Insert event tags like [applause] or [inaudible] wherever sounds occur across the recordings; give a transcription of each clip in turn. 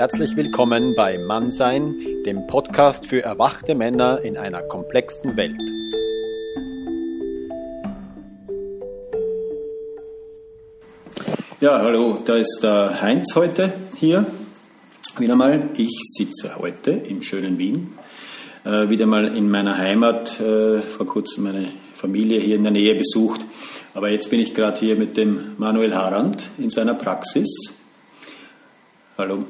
Herzlich willkommen bei Mannsein, dem Podcast für erwachte Männer in einer komplexen Welt. Ja, hallo, da ist der Heinz heute hier. Wieder mal, ich sitze heute im schönen Wien. Äh, wieder mal in meiner Heimat, äh, vor kurzem meine Familie hier in der Nähe besucht. Aber jetzt bin ich gerade hier mit dem Manuel Harand in seiner Praxis. Hallo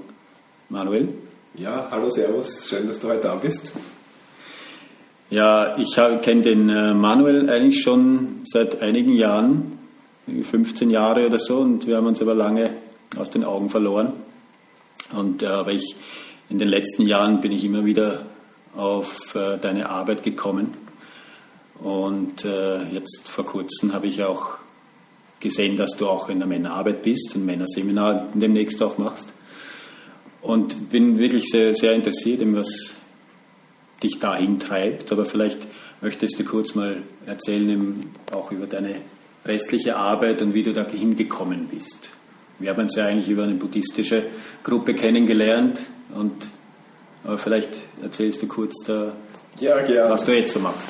Manuel. Ja, hallo, Servus, schön, dass du heute da bist. Ja, ich kenne den äh, Manuel eigentlich schon seit einigen Jahren, 15 Jahre oder so, und wir haben uns aber lange aus den Augen verloren. Und äh, aber ich, in den letzten Jahren bin ich immer wieder auf äh, deine Arbeit gekommen. Und jetzt vor kurzem habe ich auch gesehen, dass du auch in der Männerarbeit bist und Männerseminar demnächst auch machst. Und bin wirklich sehr, sehr interessiert, in was dich dahin treibt. Aber vielleicht möchtest du kurz mal erzählen, auch über deine restliche Arbeit und wie du da hingekommen bist. Wir haben uns ja eigentlich über eine buddhistische Gruppe kennengelernt und aber vielleicht erzählst du kurz da, ja, was du jetzt so machst.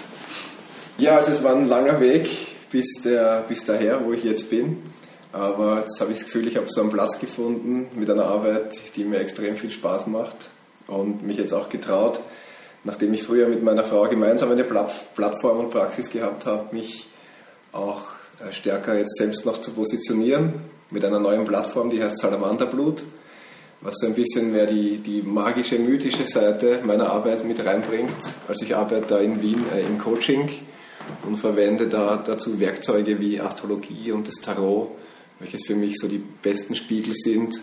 Ja, also es war ein langer Weg bis, der, bis daher, wo ich jetzt bin. Aber jetzt habe ich das Gefühl, ich habe so einen Platz gefunden mit einer Arbeit, die mir extrem viel Spaß macht und mich jetzt auch getraut, nachdem ich früher mit meiner Frau gemeinsam eine Plattform und Praxis gehabt habe, mich auch äh, stärker jetzt selbst noch zu positionieren mit einer neuen Plattform, die heißt Salamanderblut, was so ein bisschen mehr die, die magische, mythische Seite meiner Arbeit mit reinbringt. Also ich arbeite da in Wien äh, im Coaching und verwende da dazu Werkzeuge wie Astrologie und das Tarot welches für mich so die besten Spiegel sind,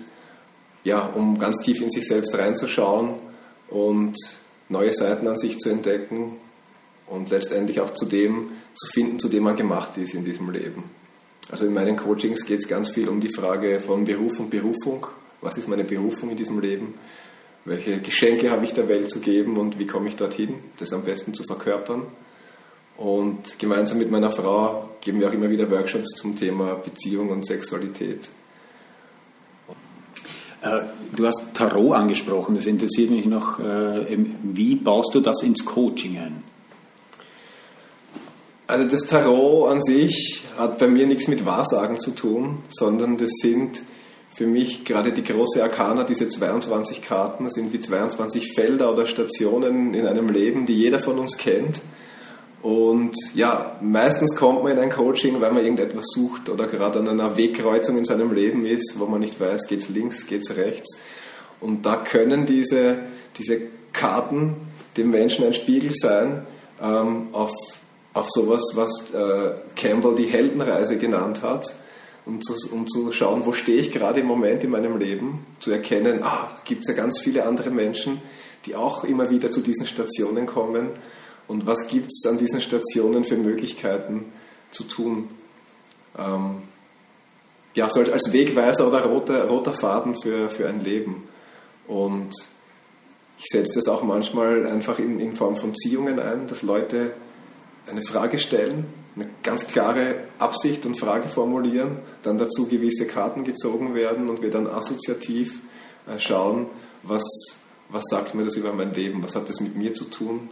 ja, um ganz tief in sich selbst reinzuschauen und neue Seiten an sich zu entdecken und letztendlich auch zu dem zu finden, zu dem man gemacht ist in diesem Leben. Also in meinen Coachings geht es ganz viel um die Frage von Beruf und Berufung. Was ist meine Berufung in diesem Leben? Welche Geschenke habe ich der Welt zu geben und wie komme ich dorthin, das am besten zu verkörpern? Und gemeinsam mit meiner Frau geben wir auch immer wieder Workshops zum Thema Beziehung und Sexualität. Äh, du hast Tarot angesprochen, das interessiert mich noch. Äh, wie baust du das ins Coaching ein? Also das Tarot an sich hat bei mir nichts mit Wahrsagen zu tun, sondern das sind für mich gerade die große Arkana, diese 22 Karten, das sind wie 22 Felder oder Stationen in einem Leben, die jeder von uns kennt und ja, meistens kommt man in ein Coaching, weil man irgendetwas sucht oder gerade an einer Wegkreuzung in seinem Leben ist, wo man nicht weiß, geht es links, geht es rechts. Und da können diese, diese Karten dem Menschen ein Spiegel sein ähm, auf, auf sowas, was äh, Campbell die Heldenreise genannt hat, um zu, um zu schauen, wo stehe ich gerade im Moment in meinem Leben, zu erkennen, ah, gibt es ja ganz viele andere Menschen, die auch immer wieder zu diesen Stationen kommen und was gibt es an diesen Stationen für Möglichkeiten zu tun. Ähm, ja, so als Wegweiser oder roter, roter Faden für, für ein Leben. Und ich setze das auch manchmal einfach in, in Form von Ziehungen ein, dass Leute eine Frage stellen, eine ganz klare Absicht und Frage formulieren, dann dazu gewisse Karten gezogen werden und wir dann assoziativ äh, schauen, was, was sagt mir das über mein Leben, was hat das mit mir zu tun,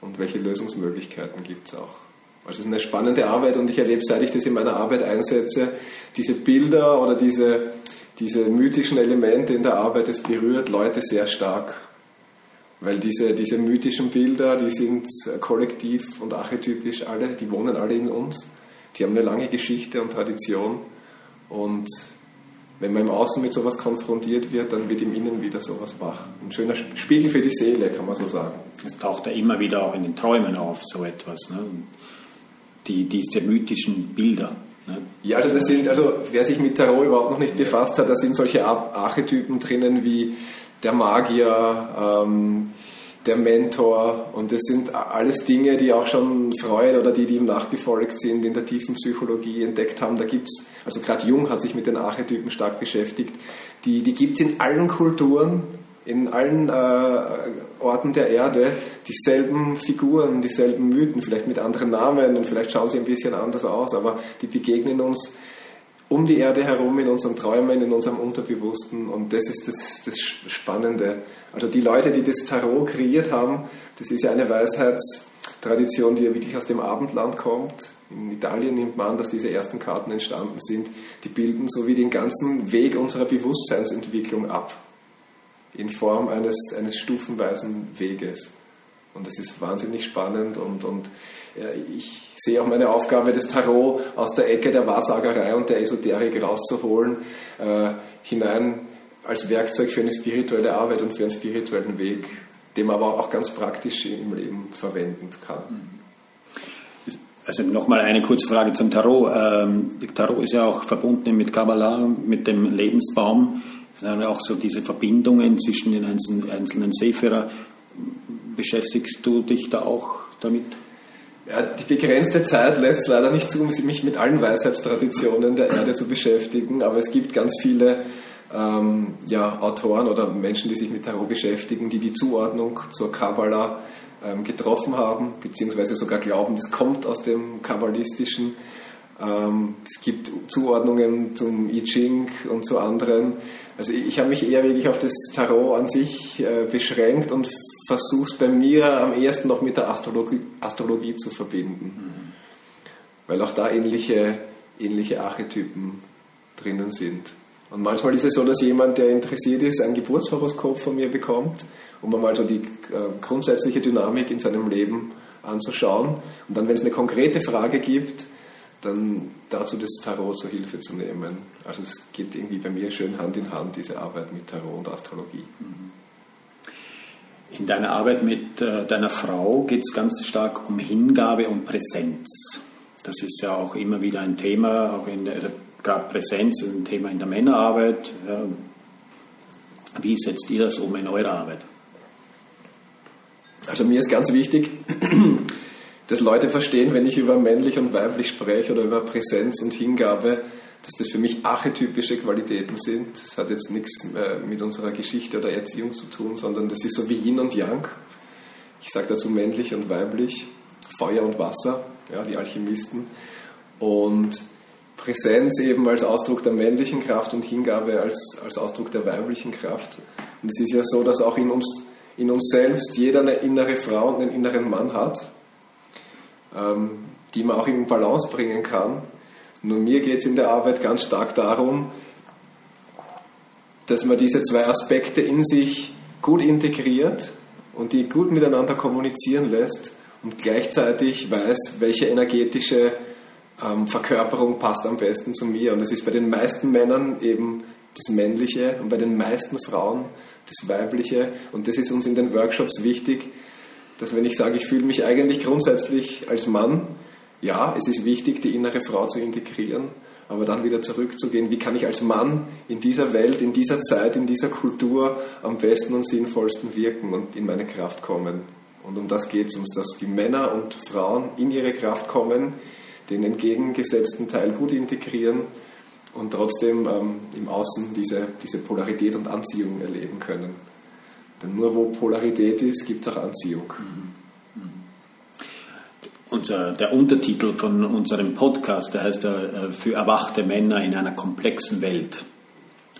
und welche Lösungsmöglichkeiten gibt es auch. Also es ist eine spannende Arbeit und ich erlebe, seit ich das in meiner Arbeit einsetze, diese Bilder oder diese, diese mythischen Elemente in der Arbeit, das berührt Leute sehr stark. Weil diese, diese mythischen Bilder, die sind kollektiv und archetypisch alle, die wohnen alle in uns. Die haben eine lange Geschichte und Tradition und wenn man im Außen mit sowas konfrontiert wird, dann wird im Innen wieder sowas wach. Ein schöner Spiegel für die Seele, kann man so sagen. Es taucht ja immer wieder auch in den Träumen auf, so etwas. Ne? Die, diese mythischen Bilder. Ne? Ja, also das sind, also wer sich mit Tarot überhaupt noch nicht befasst hat, da sind solche Archetypen drinnen wie der Magier, ähm, der Mentor. Und das sind alles Dinge, die auch schon Freud oder die, die ihm nachgefolgt sind, in der tiefen Psychologie entdeckt haben. Da gibt es, also gerade Jung hat sich mit den Archetypen stark beschäftigt, die, die gibt es in allen Kulturen, in allen äh, Orten der Erde, dieselben Figuren, dieselben Mythen, vielleicht mit anderen Namen und vielleicht schauen sie ein bisschen anders aus, aber die begegnen uns um die Erde herum, in unseren Träumen, in unserem Unterbewussten. Und das ist das, das Spannende. Also die Leute, die das Tarot kreiert haben, das ist ja eine Weisheitstradition, die ja wirklich aus dem Abendland kommt. In Italien nimmt man an, dass diese ersten Karten entstanden sind. Die bilden so wie den ganzen Weg unserer Bewusstseinsentwicklung ab. In Form eines, eines stufenweisen Weges. Und das ist wahnsinnig spannend und, und ich sehe auch meine Aufgabe, das Tarot aus der Ecke der Wahrsagerei und der Esoterik rauszuholen, äh, hinein als Werkzeug für eine spirituelle Arbeit und für einen spirituellen Weg, den man aber auch ganz praktisch im Leben verwenden kann. Also nochmal eine kurze Frage zum Tarot. Ähm, Tarot ist ja auch verbunden mit Kabbalah, mit dem Lebensbaum. Es sind auch so diese Verbindungen zwischen den einzelnen, einzelnen Sephira. Beschäftigst du dich da auch damit? Ja, die begrenzte Zeit lässt leider nicht zu, mich mit allen Weisheitstraditionen der Erde zu beschäftigen, aber es gibt ganz viele ähm, ja, Autoren oder Menschen, die sich mit Tarot beschäftigen, die die Zuordnung zur Kabbalah ähm, getroffen haben, beziehungsweise sogar glauben, das kommt aus dem Kabbalistischen. Ähm, es gibt Zuordnungen zum I Ching und zu anderen. Also ich, ich habe mich eher wirklich auf das Tarot an sich äh, beschränkt und versuche es bei mir am ehesten noch mit der Astrologie, Astrologie zu verbinden. Mhm. Weil auch da ähnliche, ähnliche Archetypen drinnen sind. Und manchmal ist es so, dass jemand, der interessiert ist, ein Geburtshoroskop von mir bekommt, um einmal so die äh, grundsätzliche Dynamik in seinem Leben anzuschauen. Und dann, wenn es eine konkrete Frage gibt, dann dazu das Tarot zur Hilfe zu nehmen. Also es geht irgendwie bei mir schön Hand in Hand, diese Arbeit mit Tarot und Astrologie. Mhm. In deiner Arbeit mit äh, deiner Frau geht es ganz stark um Hingabe und Präsenz. Das ist ja auch immer wieder ein Thema, auch in der, also gerade Präsenz ist ein Thema in der Männerarbeit. Ja. Wie setzt ihr das um in eurer Arbeit? Also mir ist ganz wichtig, [clears throat] dass Leute verstehen, wenn ich über männlich und weiblich spreche oder über Präsenz und Hingabe, dass das für mich archetypische Qualitäten sind. Das hat jetzt nichts mit unserer Geschichte oder Erziehung zu tun, sondern das ist so wie Yin und Yang. Ich sage dazu männlich und weiblich, Feuer und Wasser, ja, die Alchemisten. Und Präsenz eben als Ausdruck der männlichen Kraft und Hingabe als, als Ausdruck der weiblichen Kraft. Und es ist ja so, dass auch in uns, in uns selbst jeder eine innere Frau und einen inneren Mann hat, ähm, die man auch in Balance bringen kann. Nur mir geht es in der Arbeit ganz stark darum, dass man diese zwei Aspekte in sich gut integriert und die gut miteinander kommunizieren lässt und gleichzeitig weiß, welche energetische ähm, Verkörperung passt am besten zu mir. Und das ist bei den meisten Männern eben das Männliche und bei den meisten Frauen das Weibliche. Und das ist uns in den Workshops wichtig, dass wenn ich sage, ich fühle mich eigentlich grundsätzlich als Mann, ja, es ist wichtig, die innere Frau zu integrieren, aber dann wieder zurückzugehen, wie kann ich als Mann in dieser Welt, in dieser Zeit, in dieser Kultur am besten und sinnvollsten wirken und in meine Kraft kommen. Und um das geht es uns, dass die Männer und Frauen in ihre Kraft kommen, den entgegengesetzten Teil gut integrieren und trotzdem ähm, im Außen diese, diese Polarität und Anziehung erleben können. Denn nur wo Polarität ist, gibt es auch Anziehung. Mhm unser, der Untertitel von unserem Podcast, der heißt ja für erwachte Männer in einer komplexen Welt.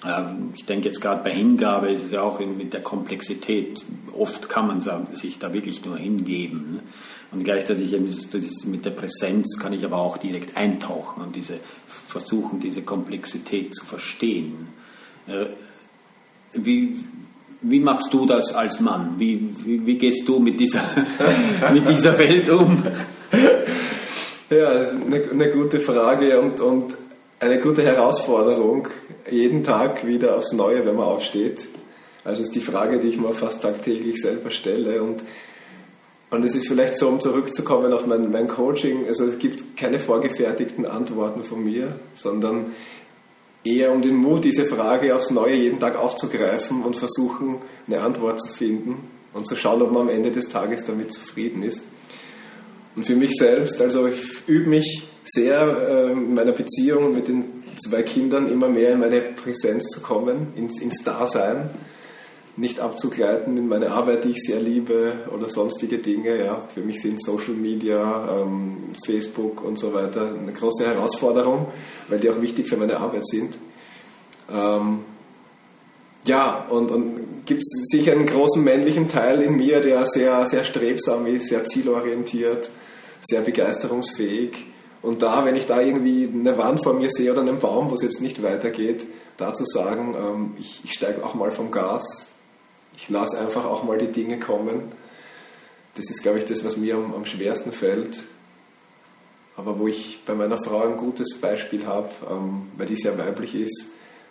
Ähm, ich denke jetzt gerade bei Hingabe ist es ja auch mit der Komplexität. Oft kann man sich da wirklich nur hingeben. Ne? Und gleichzeitig mit der Präsenz kann ich aber auch direkt eintauchen und diese, versuchen, diese Komplexität zu verstehen. Äh, wie, wie machst du das als Mann? Wie, wie, wie gehst du mit dieser, [laughs] mit dieser Welt um? [laughs] Ja, eine, eine gute Frage und, und eine gute Herausforderung. Jeden Tag wieder aufs Neue, wenn man aufsteht. Also ist die Frage, die ich mir fast tagtäglich selber stelle. Und, und es ist vielleicht so, um zurückzukommen auf mein, mein Coaching, also es gibt keine vorgefertigten Antworten von mir, sondern eher um den Mut, diese Frage aufs Neue jeden Tag aufzugreifen und versuchen, eine Antwort zu finden und zu schauen, ob man am Ende des Tages damit zufrieden ist. Und für mich selbst, also ich übe mich sehr äh, in meiner Beziehung mit den zwei Kindern immer mehr in meine Präsenz zu kommen, ins, ins Dasein. nicht abzugleiten in meine Arbeit, die ich sehr liebe oder sonstige Dinge. Ja. Für mich sind Social Media, ähm, Facebook und so weiter eine große Herausforderung, weil die auch wichtig für meine Arbeit sind. Ähm, ja, und, und gibt es sicher einen großen männlichen Teil in mir, der sehr, sehr strebsam ist, sehr zielorientiert, sehr begeisterungsfähig. Und da, wenn ich da irgendwie eine Wand vor mir sehe oder einen Baum, wo es jetzt nicht weitergeht, da zu sagen, ähm, ich, ich steige auch mal vom Gas, ich lasse einfach auch mal die Dinge kommen. Das ist, glaube ich, das, was mir am, am schwersten fällt. Aber wo ich bei meiner Frau ein gutes Beispiel habe, ähm, weil die sehr weiblich ist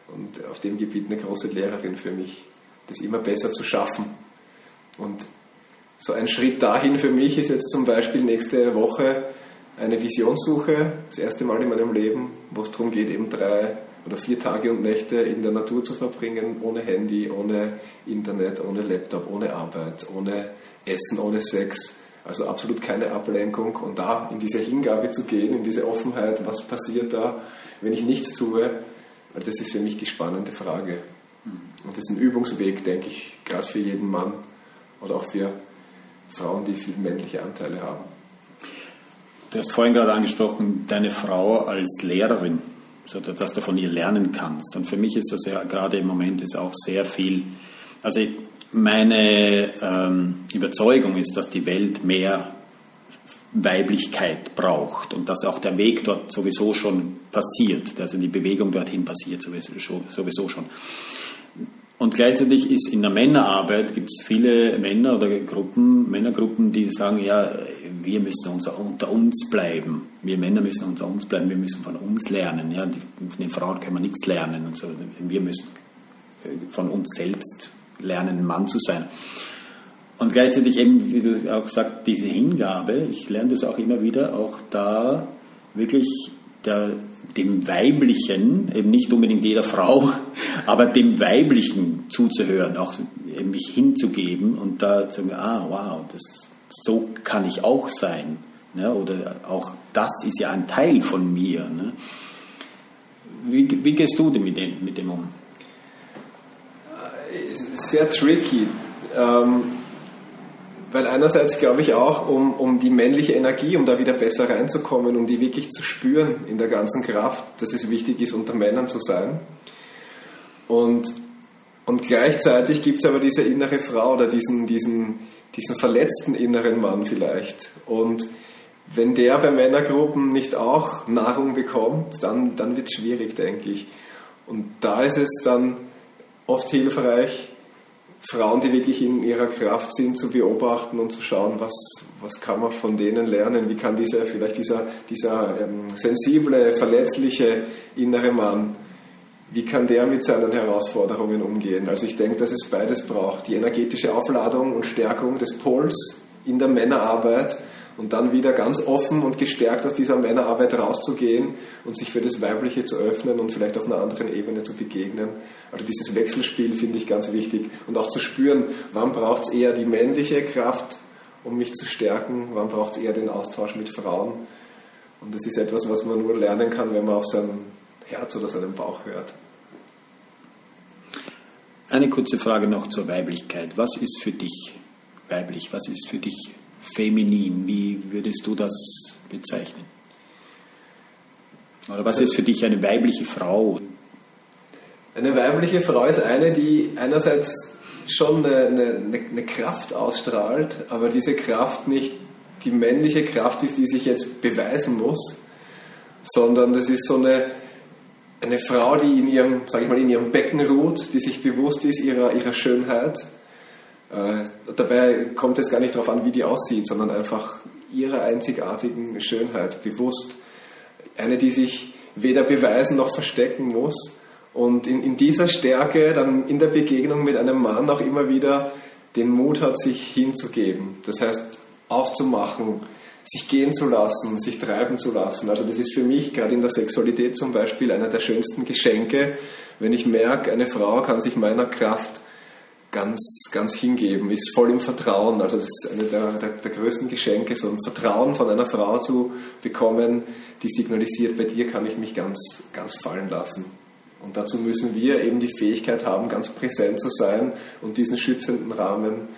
und auf dem Gebiet eine große Lehrerin für mich, das immer besser zu schaffen. Und so ein Schritt dahin für mich ist jetzt zum Beispiel nächste Woche eine Visionssuche, das erste Mal in meinem Leben, wo es darum geht, eben drei oder vier Tage und Nächte in der Natur zu verbringen, ohne Handy, ohne Internet, ohne Laptop, ohne Arbeit, ohne Essen, ohne Sex. Also absolut keine Ablenkung und da in diese Hingabe zu gehen, in diese Offenheit, was passiert da, wenn ich nichts tue, das ist für mich die spannende Frage. Und das ist ein Übungsweg, denke ich, gerade für jeden Mann oder auch für Frauen, die viel männliche Anteile haben. Du hast vorhin gerade angesprochen, deine Frau als Lehrerin dass du von ihr lernen kannst. Und für mich ist das ja gerade im Moment ist auch sehr viel. Also meine ähm, Überzeugung ist, dass die Welt mehr Weiblichkeit braucht und dass auch der Weg dort sowieso schon passiert, also die Bewegung dorthin passiert sowieso schon. Und gleichzeitig ist in der Männerarbeit gibt es viele Männer oder Gruppen, Männergruppen, die sagen, ja, wir müssen unser, unter uns bleiben. Wir Männer müssen unter uns bleiben, wir müssen von uns lernen. Ja, die, von den Frauen können wir nichts lernen. Und so. Wir müssen äh, von uns selbst lernen, Mann zu sein. Und gleichzeitig eben, wie du auch sagst, diese Hingabe, ich lerne das auch immer wieder, auch da wirklich der, dem Weiblichen, eben nicht unbedingt jeder Frau, aber dem Weiblichen zuzuhören, auch mich hinzugeben und da zu sagen, ah, wow, das, so kann ich auch sein. Ne? Oder auch das ist ja ein Teil von mir. Ne? Wie, wie gehst du denn mit dem, mit dem um? Sehr tricky. Ähm, weil einerseits glaube ich auch, um, um die männliche Energie, um da wieder besser reinzukommen, um die wirklich zu spüren in der ganzen Kraft, dass es wichtig ist, unter Männern zu sein. Und, und gleichzeitig gibt es aber diese innere Frau oder diesen, diesen, diesen verletzten inneren Mann vielleicht. Und wenn der bei Männergruppen nicht auch Nahrung bekommt, dann, dann wird es schwierig, denke ich. Und da ist es dann oft hilfreich, Frauen, die wirklich in ihrer Kraft sind, zu beobachten und zu schauen, was, was kann man von denen lernen, wie kann dieser, vielleicht dieser, dieser ähm, sensible, verletzliche innere Mann, wie kann der mit seinen Herausforderungen umgehen? Also ich denke, dass es beides braucht, die energetische Aufladung und Stärkung des Pols in der Männerarbeit und dann wieder ganz offen und gestärkt aus dieser Männerarbeit rauszugehen und sich für das Weibliche zu öffnen und vielleicht auf einer anderen Ebene zu begegnen. Also dieses Wechselspiel finde ich ganz wichtig und auch zu spüren, wann braucht es eher die männliche Kraft, um mich zu stärken, wann braucht es eher den Austausch mit Frauen. Und das ist etwas, was man nur lernen kann, wenn man auf sein Herz oder seinen Bauch hört. Eine kurze Frage noch zur Weiblichkeit. Was ist für dich weiblich? Was ist für dich feminin? Wie würdest du das bezeichnen? Oder was ist für dich eine weibliche Frau? Eine weibliche Frau ist eine, die einerseits schon eine, eine, eine, Kraft ausstrahlt, aber diese Kraft nicht die männliche Kraft ist, die sich jetzt beweisen muss, sondern das ist so eine, eine Frau, die in ihrem, sag ich mal, in ihrem Becken ruht, die sich bewusst ist ihrer, ihrer Schönheit äh, dabei kommt es gar nicht darauf an, wie die aussieht, sondern einfach ihrer einzigartigen Schönheit bewusst. Eine, die sich weder beweisen noch verstecken muss und in, in dieser Stärke dann in der Begegnung mit einem Mann auch immer wieder den Mut hat, sich hinzugeben. Das heißt, aufzumachen, sich gehen zu lassen, sich treiben zu lassen. Also das ist für mich gerade in der Sexualität zum Beispiel einer der schönsten Geschenke, wenn ich merke, eine Frau kann sich meiner Kraft ganz, ganz hingeben, ist voll im Vertrauen. Also das ist eine der, der, der, größten Geschenke, so ein Vertrauen von einer Frau zu bekommen, die signalisiert, bei dir kann ich mich ganz, ganz fallen lassen. Und dazu müssen wir eben die Fähigkeit haben, ganz präsent zu sein und diesen schützenden Rahmen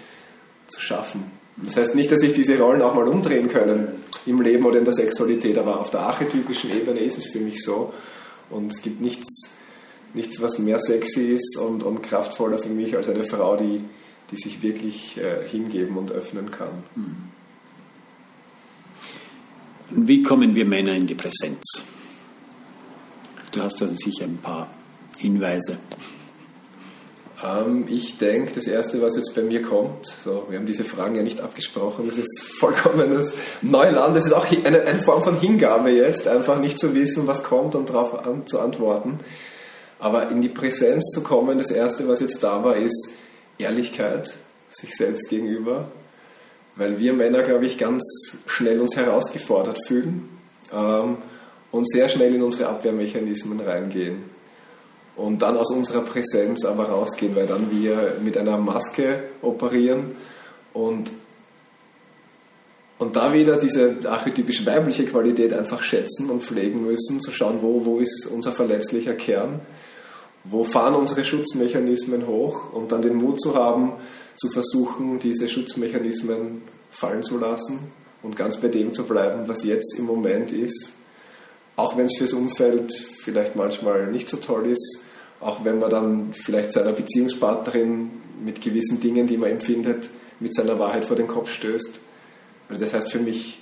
zu schaffen. Das heißt nicht, dass sich diese Rollen auch mal umdrehen können im Leben oder in der Sexualität, aber auf der archetypischen Ebene ist es für mich so. Und es gibt nichts, nichts was mehr sexy ist und, und kraftvoller für mich als eine Frau, die, die sich wirklich äh, hingeben und öffnen kann. Wie kommen wir Männer in die Präsenz? Du hast also sicher ein paar Hinweise. Ähm, ich denke, das Erste, was jetzt bei mir kommt, so, wir haben diese Fragen ja nicht abgesprochen, das ist vollkommenes Neuland, das ist auch eine, eine Form von Hingabe jetzt, einfach nicht zu wissen, was kommt und darauf an, zu antworten. Aber in die Präsenz zu kommen, das Erste, was jetzt da war, ist Ehrlichkeit sich selbst gegenüber, weil wir Männer, glaube ich, ganz schnell uns herausgefordert fühlen ähm, und sehr schnell in unsere Abwehrmechanismen reingehen und dann aus unserer Präsenz aber rausgehen, weil dann wir mit einer Maske operieren. Und, und da wieder diese archetypisch weibliche Qualität einfach schätzen und pflegen müssen, zu schauen, wo, wo ist unser verletzlicher Kern, wo fahren unsere Schutzmechanismen hoch und dann den Mut zu haben, zu versuchen, diese Schutzmechanismen fallen zu lassen und ganz bei dem zu bleiben, was jetzt im Moment ist auch wenn es fürs Umfeld vielleicht manchmal nicht so toll ist, auch wenn man dann vielleicht seiner Beziehungspartnerin mit gewissen Dingen, die man empfindet, mit seiner Wahrheit vor den Kopf stößt. Also das heißt für mich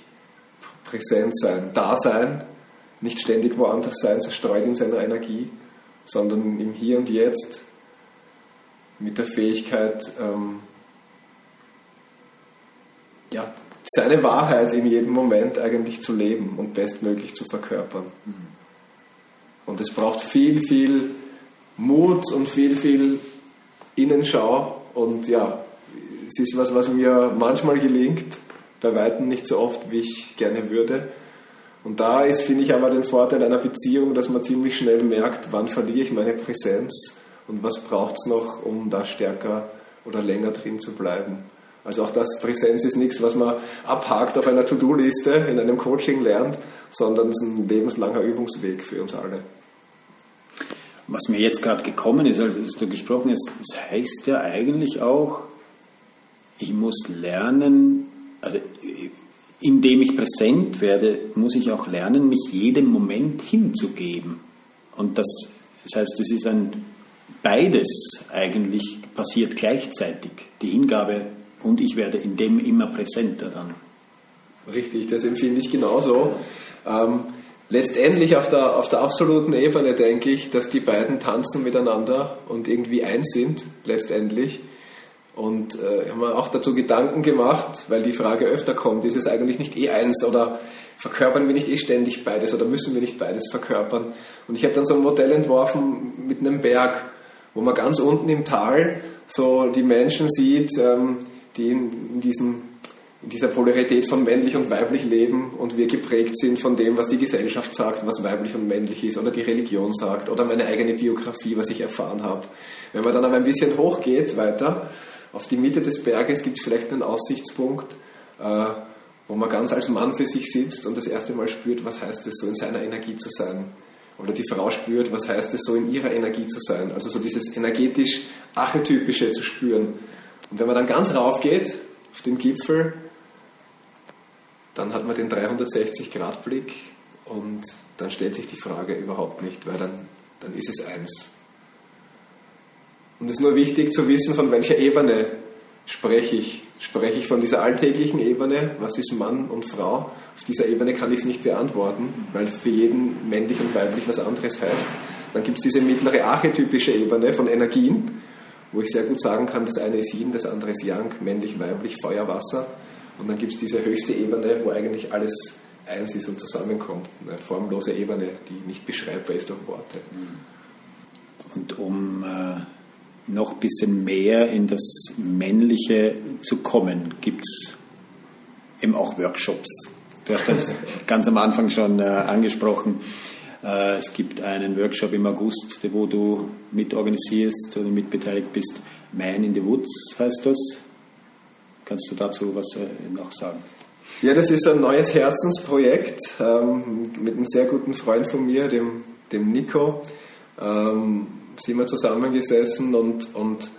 präsent sein, da sein, nicht ständig woanders sein, zerstreut in seiner Energie, sondern im Hier und Jetzt mit der Fähigkeit, ähm, ja, seine Wahrheit in jedem Moment eigentlich zu leben und bestmöglich zu verkörpern. Und es braucht viel, viel Mut und viel, viel Innenschau. Und ja, es ist was, was mir manchmal gelingt, bei weitem nicht so oft, wie ich gerne würde. Und da ist, finde ich, aber den Vorteil einer Beziehung, dass man ziemlich schnell merkt, wann verliere ich meine Präsenz und was braucht es noch, um da stärker oder länger drin zu bleiben. Also auch das Präsenz ist nichts, was man abhakt auf einer To-Do-Liste in einem Coaching lernt, sondern es ist ein lebenslanger Übungsweg für uns alle. Was mir jetzt gerade gekommen ist, als du gesprochen hast, das heißt ja eigentlich auch, ich muss lernen, also indem ich präsent werde, muss ich auch lernen, mich jedem Moment hinzugeben. Und das, das heißt, es ist ein beides eigentlich passiert gleichzeitig. Die Hingabe und ich werde in dem immer präsenter dann. Richtig, das empfinde ich genauso. Ähm, letztendlich auf der, auf der absoluten Ebene denke ich, dass die beiden tanzen miteinander und irgendwie eins sind, letztendlich. Und äh, ich habe mir auch dazu Gedanken gemacht, weil die Frage öfter kommt, ist es eigentlich nicht eh eins oder verkörpern wir nicht eh ständig beides oder müssen wir nicht beides verkörpern? Und ich habe dann so ein Modell entworfen mit einem Berg, wo man ganz unten im Tal so die Menschen sieht, ähm, die in, diesem, in dieser Polarität von männlich und weiblich leben und wir geprägt sind von dem, was die Gesellschaft sagt, was weiblich und männlich ist oder die Religion sagt oder meine eigene Biografie, was ich erfahren habe. Wenn man dann aber ein bisschen hochgeht weiter, auf die Mitte des Berges gibt es vielleicht einen Aussichtspunkt, äh, wo man ganz als Mann für sich sitzt und das erste Mal spürt, was heißt es, so in seiner Energie zu sein. Oder die Frau spürt, was heißt es, so in ihrer Energie zu sein. Also so dieses energetisch Archetypische zu spüren. Und wenn man dann ganz rauf geht, auf den Gipfel, dann hat man den 360-Grad-Blick und dann stellt sich die Frage überhaupt nicht, weil dann, dann ist es eins. Und es ist nur wichtig zu wissen, von welcher Ebene spreche ich. Spreche ich von dieser alltäglichen Ebene, was ist Mann und Frau? Auf dieser Ebene kann ich es nicht beantworten, weil für jeden männlich und weiblich was anderes heißt. Dann gibt es diese mittlere archetypische Ebene von Energien, wo ich sehr gut sagen kann, das eine ist Yin, das andere ist Yang, männlich, weiblich, Feuer, Wasser. Und dann gibt es diese höchste Ebene, wo eigentlich alles eins ist und zusammenkommt. Eine formlose Ebene, die nicht beschreibbar ist durch Worte. Und um äh, noch ein bisschen mehr in das Männliche zu kommen, gibt es eben auch Workshops. Du hast das [laughs] ganz am Anfang schon äh, angesprochen. Äh, es gibt einen Workshop im August, wo du mitorganisierst oder mitbeteiligt bist. Man in the Woods heißt das. Kannst du dazu was äh, noch sagen? Ja, das ist ein neues Herzensprojekt ähm, mit einem sehr guten Freund von mir, dem, dem Nico. ähm, sind wir zusammengesessen und, und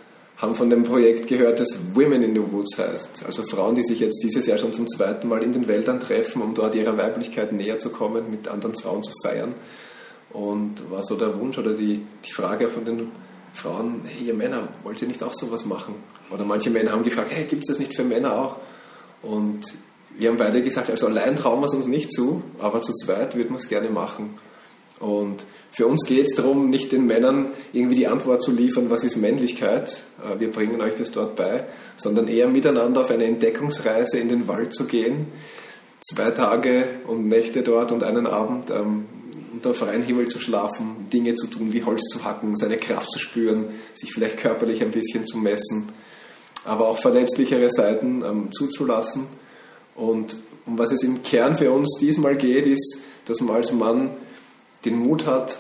haben von dem Projekt gehört, das Women in the Woods heißt. Also Frauen, die sich jetzt dieses Jahr schon zum zweiten Mal in den Wäldern treffen, um dort ihrer Weiblichkeit näher zu kommen, mit anderen Frauen zu feiern. Und war so der Wunsch oder die, die Frage von den Frauen, hey ihr Männer, wollt ihr nicht auch sowas machen? Oder manche Männer haben gefragt, hey, gibt es das nicht für Männer auch? Und wir haben beide gesagt, also allein trauen wir es uns nicht zu, aber zu zweit würden wir es gerne machen. Und für uns geht es darum, nicht den Männern irgendwie die Antwort zu liefern, was ist Männlichkeit, äh, wir bringen euch das dort bei, sondern eher miteinander auf eine Entdeckungsreise in den Wald zu gehen, zwei Tage und Nächte dort und einen Abend ähm, unter freiem Himmel zu schlafen, Dinge zu tun, wie Holz zu hacken, seine Kraft zu spüren, sich vielleicht körperlich ein bisschen zu messen, aber auch verletzlichere Seiten ähm, zuzulassen. Und um was es im Kern für uns diesmal geht, ist, dass man als Mann den Mut hat,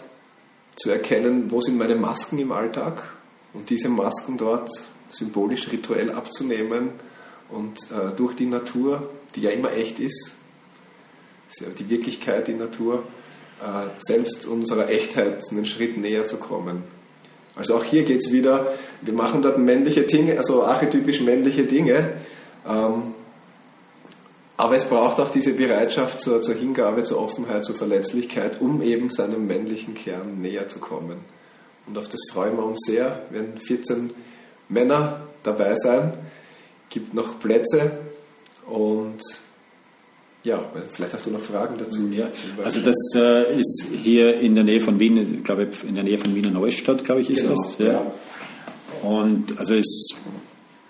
zu erkennen, wo sind meine Masken im Alltag und diese Masken dort symbolisch rituell abzunehmen und äh, durch die Natur, die ja immer echt ist, die Wirklichkeit, die Natur, äh, selbst unserer Echtheit einen Schritt näher zu kommen. Also auch hier geht es wieder, wir machen dort männliche Dinge, also archetypisch männliche Dinge, ähm, aber es braucht auch diese Bereitschaft zur, zur, Hingabe, zur Offenheit, zur Verletzlichkeit, um eben seinem männlichen Kern näher zu kommen. Und auf das freuen wir uns sehr, wenn 14 Männer dabei sein. gibt noch Plätze und ja, vielleicht hast du noch Fragen dazu. Ja, also das äh, ist hier in der Nähe von Wien, ich glaube in der Nähe von Wiener Neustadt, glaube ich, ist genau, das. Ja. ja. Und also ist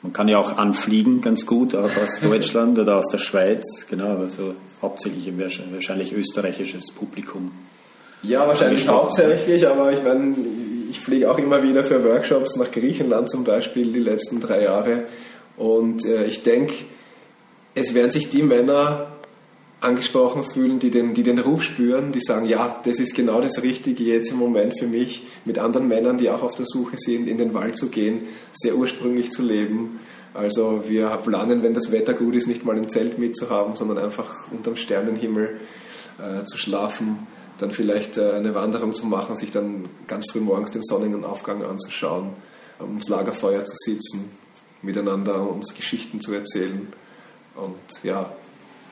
man kann ja auch anfliegen ganz gut, auch aus [laughs] Deutschland oder aus der Schweiz, genau, aber so hauptsächlich wahrscheinlich österreichisches Publikum. Ja, wahrscheinlich hauptsächlich, aber ich meine, ich fliege auch immer wieder für Workshops nach Griechenland zum Beispiel die letzten drei Jahre und äh, ich denke, es werden sich die Männer angesprochen fühlen, die den, die den Ruf spüren, die sagen, ja, das ist genau das Richtige jetzt im Moment für mich, mit anderen Männern, die auch auf der Suche sind, in den Wald zu gehen, sehr ursprünglich zu leben. Also wir planen, wenn das Wetter gut ist, nicht mal ein Zelt mitzuhaben, sondern einfach unterm Sternenhimmel äh, zu schlafen, dann vielleicht äh, eine Wanderung zu machen, sich dann ganz früh morgens den Sonnenaufgang anzuschauen, ums Lagerfeuer zu sitzen, miteinander uns Geschichten zu erzählen und ja,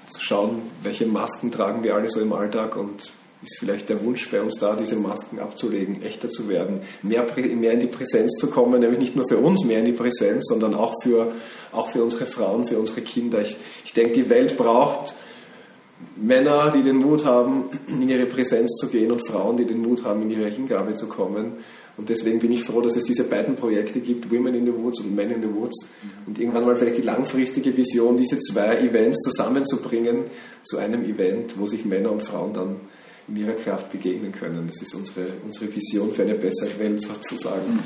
zu schauen, welche Masken tragen wir alle so im Alltag und ist vielleicht der Wunsch bei uns da, diese Masken abzulegen, echter zu werden, mehr, mehr in die Präsenz zu kommen, nämlich nicht nur für uns mehr in die Präsenz, sondern auch für, auch für unsere Frauen, für unsere Kinder. Ich, ich denke, die Welt braucht Männer, die den Mut haben, in ihre Präsenz zu gehen und Frauen, die den Mut haben, in ihre Hingabe zu kommen. Und deswegen bin ich froh, dass es diese beiden Projekte gibt, Women in the Woods und Men in the Woods. Und irgendwann mal vielleicht die langfristige Vision, diese zwei Events zusammenzubringen zu einem Event, wo sich Männer und Frauen dann in ihrer Kraft begegnen können. Das ist unsere, unsere Vision für eine bessere Welt sozusagen.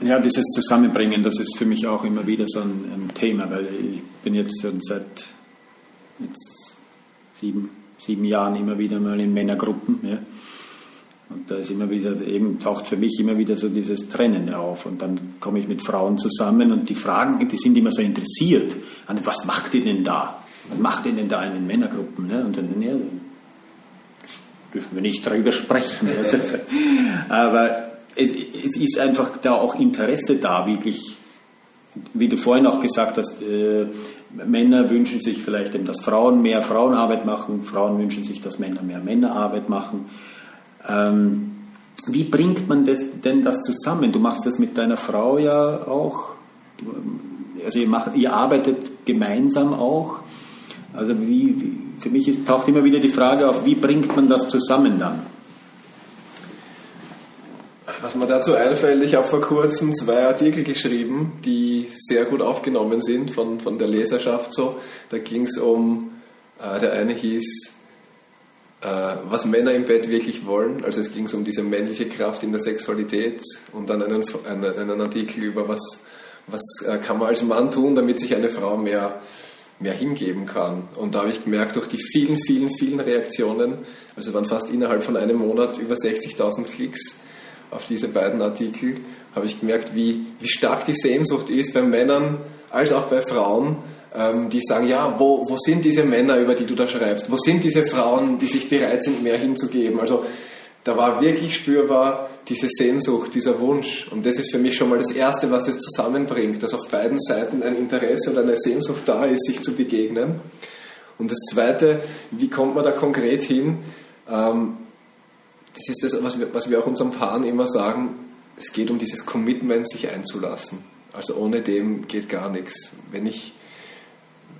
Ja, dieses Zusammenbringen, das ist für mich auch immer wieder so ein, ein Thema, weil ich bin jetzt schon seit jetzt sieben, sieben Jahren immer wieder mal in Männergruppen. Ja. Und da ist immer wieder, eben taucht für mich immer wieder so dieses Trennen auf. Und dann komme ich mit Frauen zusammen und die fragen, die sind immer so interessiert an, was macht ihr denn da? Was macht ihr denn da in den Männergruppen? Ne? Und dann, ja, dürfen wir nicht darüber sprechen. [laughs] Aber es, es, ist einfach da auch Interesse da, wirklich, wie du vorhin auch gesagt hast, äh, Männer wünschen sich vielleicht, eben, dass Frauen mehr Frauenarbeit machen, Frauen wünschen sich, dass Männer mehr Männerarbeit machen. Ähm, wie bringt man das, denn das zusammen? Du machst das mit deiner Frau ja auch. Also ihr, macht, ihr arbeitet gemeinsam auch. Also wie, wie, für mich ist, taucht immer wieder die Frage auf, wie bringt man das zusammen dann? Was mir dazu einfällt, ich habe vor kurzem zwei Artikel geschrieben, die sehr gut aufgenommen sind von, von der Leserschaft. So. Da ging es um, äh, der eine hieß was Männer im Bett wirklich wollen. Also es ging um diese männliche Kraft in der Sexualität und dann einen, einen, einen Artikel über was, was äh, kann man als Mann tun, damit sich eine Frau mehr, mehr hingeben kann. Und da habe ich gemerkt, durch die vielen, vielen, vielen Reaktionen, also waren fast innerhalb von einem Monat über 60.000 Klicks auf diese beiden Artikel, habe ich gemerkt, wie, wie stark die Sehnsucht ist bei Männern als auch bei Frauen, ähm, die sagen, ja, wo, wo sind diese Männer, über die du da schreibst? Wo sind diese Frauen, die sich bereit sind, mehr hinzugeben? Also da war wirklich spürbar diese Sehnsucht, dieser Wunsch. Und das ist für mich schon mal das Erste, was das zusammenbringt, dass auf beiden Seiten ein Interesse und eine Sehnsucht da ist, sich zu begegnen. Und das Zweite, wie kommt man da konkret hin? Ähm, das ist das, was wir, was wir auch unseren Paaren immer sagen, es geht um dieses Commitment, sich einzulassen. Also ohne dem geht gar nichts. Wenn ich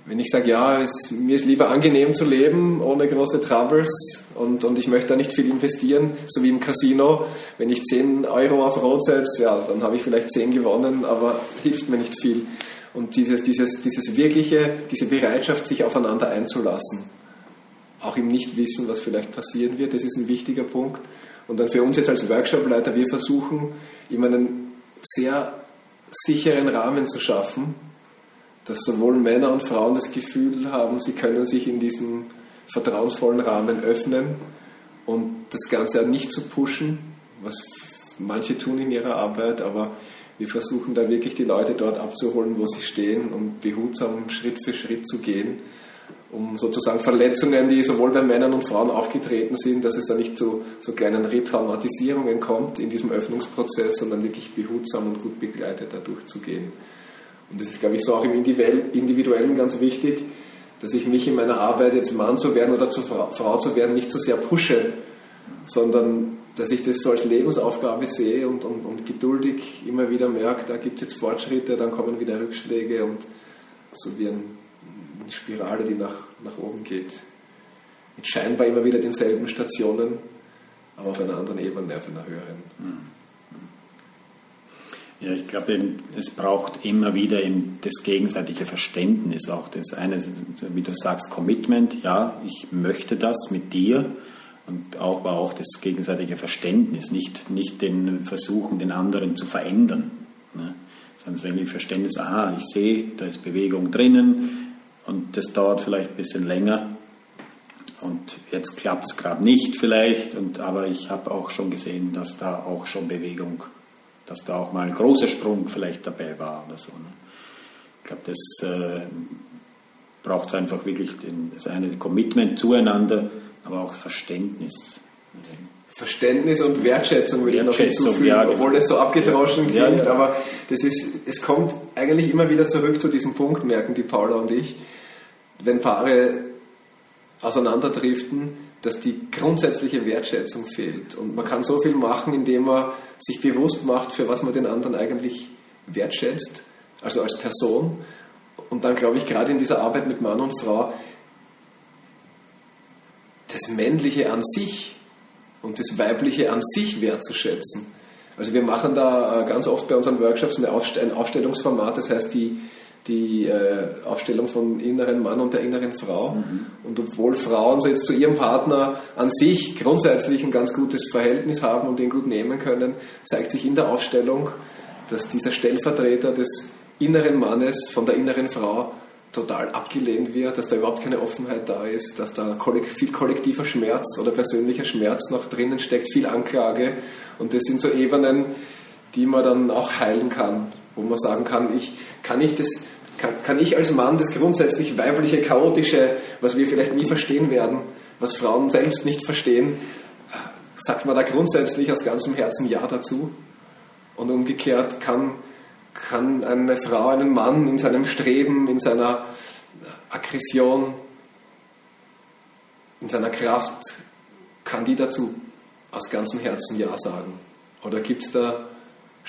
wenn ich sage, ja, es, mir ist lieber angenehm zu leben, ohne große Troubles und, und ich möchte da nicht viel investieren, so wie im Casino, wenn ich 10 Euro auf Rot setze, ja, dann habe ich vielleicht 10 gewonnen, aber hilft mir nicht viel. Und dieses, dieses, dieses wirkliche, diese Bereitschaft, sich aufeinander einzulassen, auch im Nichtwissen, was vielleicht passieren wird, das ist ein wichtiger Punkt. Und dann für uns jetzt als Workshopleiter, wir versuchen immer einen sehr sicheren Rahmen zu schaffen, dass sowohl Männer und Frauen das Gefühl haben, sie können sich in diesem vertrauensvollen Rahmen öffnen und das Ganze nicht zu pushen, was manche tun in ihrer Arbeit, aber wir versuchen da wirklich die Leute dort abzuholen, wo sie stehen und behutsam Schritt für Schritt zu gehen, um sozusagen Verletzungen, die sowohl bei Männern und Frauen aufgetreten sind, dass es da nicht zu so kleinen Retraumatisierungen kommt in diesem Öffnungsprozess, sondern wirklich behutsam und gut begleitet da durchzugehen. Und das ist, glaube ich, so auch im Individuellen ganz wichtig, dass ich mich in meiner Arbeit, jetzt Mann zu werden oder zu Frau zu werden, nicht so sehr pushe, sondern dass ich das so als Lebensaufgabe sehe und, und, und geduldig immer wieder merke, da gibt es jetzt Fortschritte, dann kommen wieder Rückschläge und so wie eine Spirale, die nach, nach oben geht. Mit scheinbar immer wieder denselben Stationen, aber auf einer anderen Ebene, auf einer höheren. Mhm. Ja, ich glaube, es braucht immer wieder das gegenseitige Verständnis, auch. Das eine, wie du sagst, Commitment, ja, ich möchte das mit dir. Und auch, aber auch das gegenseitige Verständnis, nicht, nicht den Versuchen, den anderen zu verändern, ne, sondern wirklich Verständnis, aha, ich sehe, da ist Bewegung drinnen. Und das dauert vielleicht ein bisschen länger. Und jetzt klappt es gerade nicht vielleicht, und, aber ich habe auch schon gesehen, dass da auch schon Bewegung ist dass da auch mal ein großer Sprung vielleicht dabei war oder so. Ne? Ich glaube, das äh, braucht es einfach wirklich den, das eine Commitment zueinander, aber auch Verständnis. Verständnis und Wertschätzung würde ich noch hinzufügen, ja, genau. obwohl das so abgedroschen klingt, ja, ja. aber das ist, es kommt eigentlich immer wieder zurück zu diesem Punkt, merken die Paula und ich, wenn Paare auseinanderdriften, dass die grundsätzliche Wertschätzung fehlt. Und man kann so viel machen, indem man sich bewusst macht, für was man den anderen eigentlich wertschätzt, also als Person. Und dann glaube ich, gerade in dieser Arbeit mit Mann und Frau, das Männliche an sich und das Weibliche an sich wertzuschätzen. Also wir machen da äh, ganz oft bei unseren Workshops ein Aufstellungsformat, das heißt die, die äh, Aufstellung vom inneren Mann und der inneren Frau. Mhm. Und obwohl Frauen so jetzt zu ihrem Partner an sich grundsätzlich ein ganz gutes Verhältnis haben und den gut nehmen können, zeigt sich in der Aufstellung, dass dieser Stellvertreter des inneren Mannes von der inneren Frau total abgelehnt wird, dass da überhaupt keine Offenheit da ist, dass da viel kollektiver Schmerz oder persönlicher Schmerz noch drinnen steckt, viel Anklage. Und das sind so Ebenen, die man dann auch heilen kann, wo man sagen kann, ich, kann ich das kann, kann ich als Mann das grundsätzlich weibliche, chaotische, was wir vielleicht nie verstehen werden, was Frauen selbst nicht verstehen, sagt man da grundsätzlich aus ganzem Herzen Ja dazu? Und umgekehrt kann, kann eine Frau einen Mann in seinem Streben, in seiner Aggression, in seiner Kraft, kann die dazu aus ganzem Herzen Ja sagen? Oder gibt es da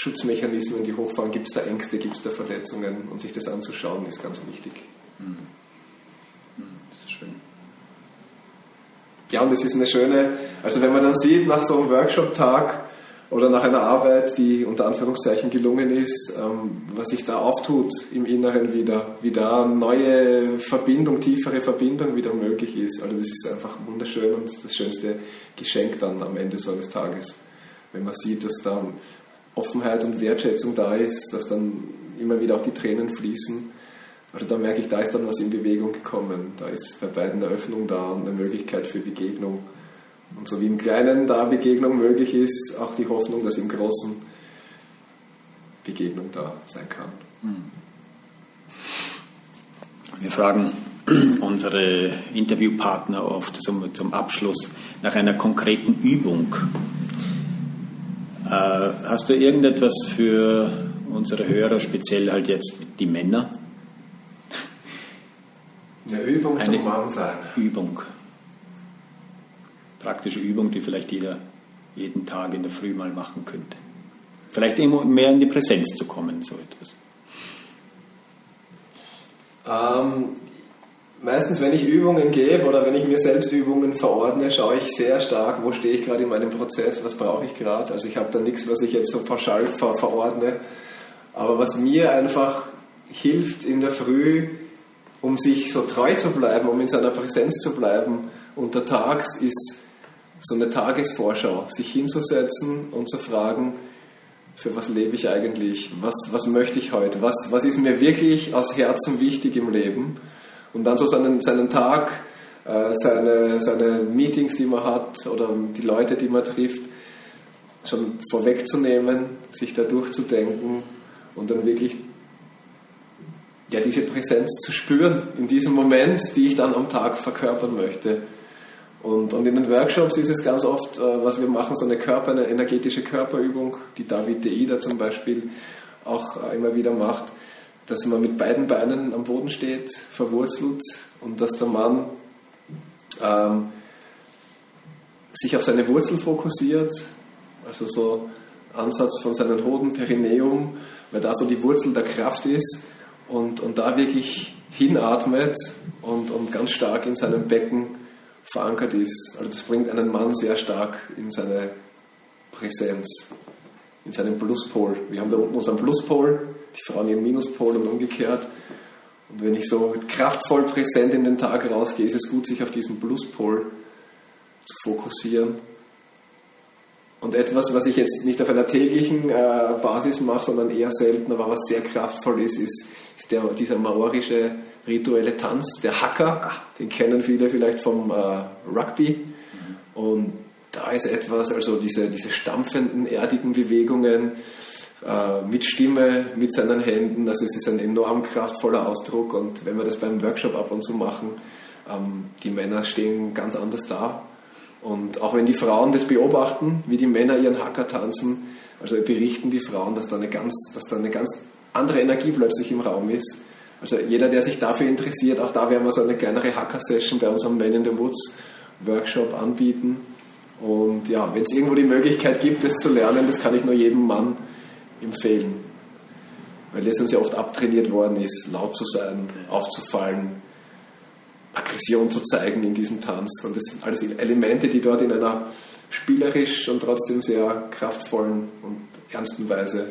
Schutzmechanismen, die hochfahren, gibt es da Ängste, gibt es da Verletzungen und sich das anzuschauen, ist ganz wichtig. Mhm. Das ist schön. Ja, und es ist eine schöne, also wenn man dann sieht, nach so einem Workshop-Tag oder nach einer Arbeit, die unter Anführungszeichen gelungen ist, ähm, was sich da auftut im Inneren wieder, wie da neue Verbindung, tiefere Verbindung wieder möglich ist. Also das ist einfach wunderschön und das schönste Geschenk dann am Ende so eines Tages, wenn man sieht, dass da Offenheit und Wertschätzung da ist, dass dann immer wieder auch die Tränen fließen. Also da merke ich, da ist dann was in Bewegung gekommen. Da ist bei beiden eine Öffnung da und eine Möglichkeit für Begegnung. Und so wie im Kleinen da Begegnung möglich ist, auch die Hoffnung, dass im Großen Begegnung da sein kann. Hm. Wir fragen [clears throat] unsere Interviewpartner oft zum, zum Abschluss nach einer konkreten Übung. Äh, hast du irgendetwas für unsere Hörer, speziell halt jetzt die Männer? Eine Übung Eine zum Mann sein. Übung. Praktische Übung, die vielleicht jeder jeden Tag in der Früh mal machen könnte. Vielleicht immer mehr in die Präsenz zu kommen, so etwas. Ähm, meistens, wenn ich Übungen gebe oder wenn ich mir selbst Übungen verordne, schaue ich sehr stark, wo stehe ich gerade in meinem Prozess, was brauche ich gerade. Also ich habe da nichts, was ich jetzt so pauschal ver verordne. Aber was mir einfach hilft in der Früh, um sich so treu zu bleiben, um in seiner Präsenz zu bleiben, untertags ist so eine Tagesvorschau, sich hinzusetzen und zu fragen, für was lebe ich eigentlich, was, was möchte ich heute, was, was ist mir wirklich aus Herzen wichtig im Leben und dann so seinen, seinen Tag, äh, seine, seine Meetings, die man hat oder die Leute, die man trifft, schon vorwegzunehmen, sich da durchzudenken und dann wirklich ja, diese Präsenz zu spüren in diesem Moment, die ich dann am Tag verkörpern möchte. Und, und in den Workshops ist es ganz oft, äh, was wir machen, so eine Körper, eine energetische Körperübung, die David Deida zum Beispiel auch äh, immer wieder macht, dass man mit beiden Beinen am Boden steht, verwurzelt und dass der Mann ähm, sich auf seine Wurzel fokussiert, also so Ansatz von seinem Hoden, Perineum, weil da so die Wurzel der Kraft ist und, und da wirklich hinatmet und, und ganz stark in seinem Becken verankert ist. Also das bringt einen Mann sehr stark in seine Präsenz, in seinen Pluspol. Wir haben da unten unseren Pluspol, die Frauen ihren Minuspol und umgekehrt. Und wenn ich so kraftvoll präsent in den Tag rausgehe, ist es gut, sich auf diesen Pluspol zu fokussieren. Und etwas, was ich jetzt nicht auf einer täglichen äh, Basis mache, sondern eher selten, aber was sehr kraftvoll ist, ist, ist der, dieser maorische rituelle Tanz, der Hacker, den kennen viele vielleicht vom äh, Rugby. Und da ist etwas, also diese, diese stampfenden, erdigen Bewegungen äh, mit Stimme, mit seinen Händen, also es ist ein enorm kraftvoller Ausdruck und wenn wir das beim Workshop ab und zu machen, ähm, die Männer stehen ganz anders da. Und auch wenn die Frauen das beobachten, wie die Männer ihren Hacker tanzen, also berichten die Frauen, dass da eine ganz, dass da eine ganz andere Energie plötzlich im Raum ist also jeder, der sich dafür interessiert, auch da werden wir so eine kleinere Hacker-Session bei unserem Man in the Woods Workshop anbieten. Und ja, wenn es irgendwo die Möglichkeit gibt, das zu lernen, das kann ich nur jedem Mann empfehlen. Weil das uns ja oft abtrainiert worden ist, laut zu sein, aufzufallen, Aggression zu zeigen in diesem Tanz. Und das sind alles Elemente, die dort in einer spielerisch und trotzdem sehr kraftvollen und ernsten Weise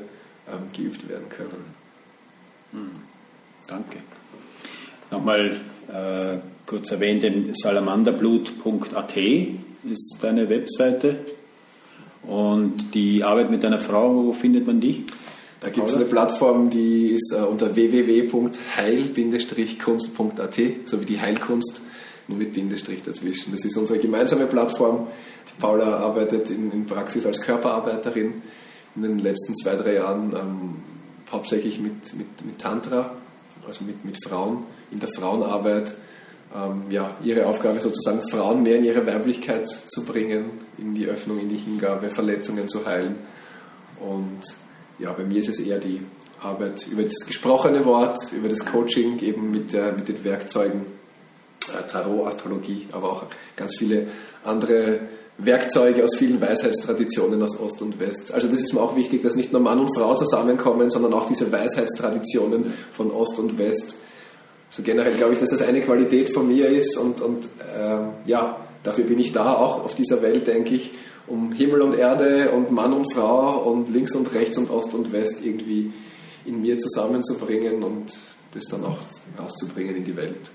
ähm, geübt werden können. Hm. Danke. Nochmal äh, kurz erwähnt, salamanderblut.at ist deine Webseite. Und die Arbeit mit deiner Frau, wo findet man die? Da gibt es eine Plattform, die ist uh, unter www.heil-kunst.at, so wie die Heilkunst, nur mit Bindestrich dazwischen. Das ist unsere gemeinsame Plattform. Die Paula arbeitet in, in Praxis als Körperarbeiterin in den letzten zwei, drei Jahren ähm, hauptsächlich mit, mit, mit Tantra also mit, mit Frauen in der Frauenarbeit, ähm, ja, ihre Aufgabe sozusagen Frauen mehr in ihre Weiblichkeit zu bringen, in die Öffnung, in die Hingabe, Verletzungen zu heilen. Und ja, bei mir ist es eher die Arbeit über das gesprochene Wort, über das Coaching, eben mit, der, mit den Werkzeugen äh, Tarot, Astrologie, aber auch ganz viele andere Werkzeuge aus vielen Weisheitstraditionen aus Ost und West. Also das ist mir auch wichtig, dass nicht nur Mann und Frau zusammenkommen, sondern auch diese Weisheitstraditionen von Ost und West. Also generell glaube ich, dass das eine Qualität von mir ist und, und äh, ja, dafür bin ich da auch auf dieser Welt, denke ich, um Himmel und Erde und Mann und Frau und links und rechts und Ost und West irgendwie in mir zusammenzubringen und das dann auch rauszubringen in die Welt.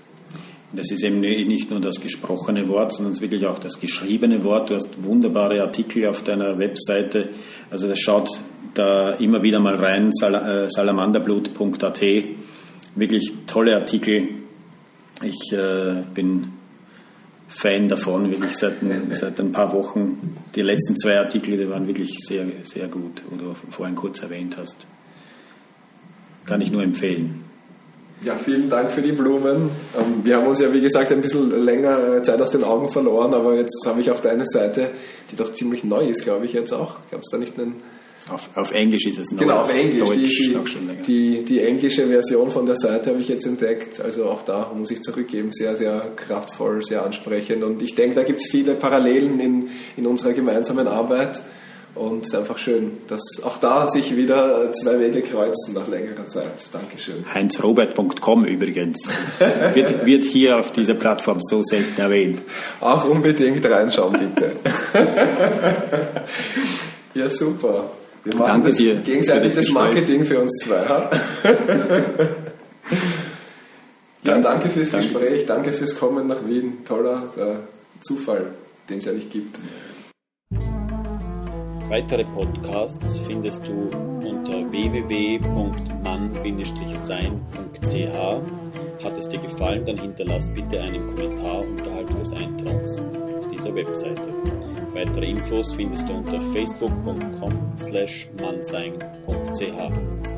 Das ist eben nicht nur das gesprochene Wort, sondern es ist wirklich auch das geschriebene Wort. Du hast wunderbare Artikel auf deiner Webseite. Also das schaut da immer wieder mal rein, äh, salamanderblut.at. Wirklich tolle Artikel. Ich äh, bin Fan davon, wirklich seit, seit ein paar Wochen. Die letzten zwei Artikel, die waren wirklich sehr, sehr gut, wo du vorhin kurz erwähnt hast. Kann ich nur empfehlen. Ja, vielen Dank für die Blumen. Ähm, wir haben uns ja, wie gesagt, ein bisschen länger Zeit aus den Augen verloren, aber jetzt habe ich auch deine Seite, die doch ziemlich neu ist, glaube ich, jetzt auch. Gab es da nicht einen auf, auf, Englisch ist es noch. Genau, auf Englisch. Deutsch die, noch schon länger. Die, die, englische Version von der Seite habe ich jetzt entdeckt. Also auch da muss ich zurückgeben, sehr, sehr kraftvoll, sehr ansprechend. Und ich denke, da gibt es viele Parallelen in, in unserer gemeinsamen Arbeit. Und es ist einfach schön, dass auch da sich wieder zwei Wege kreuzen nach längerer Zeit. Dankeschön. Heinzrobert.com übrigens. wird, wird hier auf dieser Plattform so selten erwähnt. Auch unbedingt reinschauen, bitte. [laughs] ja, super. Wir machen Danke das dir gegenseitig das, das Marketing für uns zwei. ja, danke fürs danke. Gespräch, danke fürs Kommen nach Wien. Toller äh, Zufall, den es ja nicht gibt. Weitere Podcasts findest du unter www.mann-sein.ch. Hat es dir gefallen, dann hinterlass bitte einen Kommentar unterhalb des Eintrags auf dieser Webseite. Weitere Infos findest du unter facebook.com slash mannsein.ch.